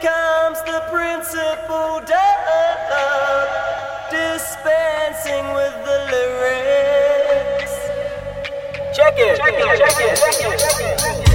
comes the principal dub, dispensing with the lyrics. Check it. Check it. Check it. Check it.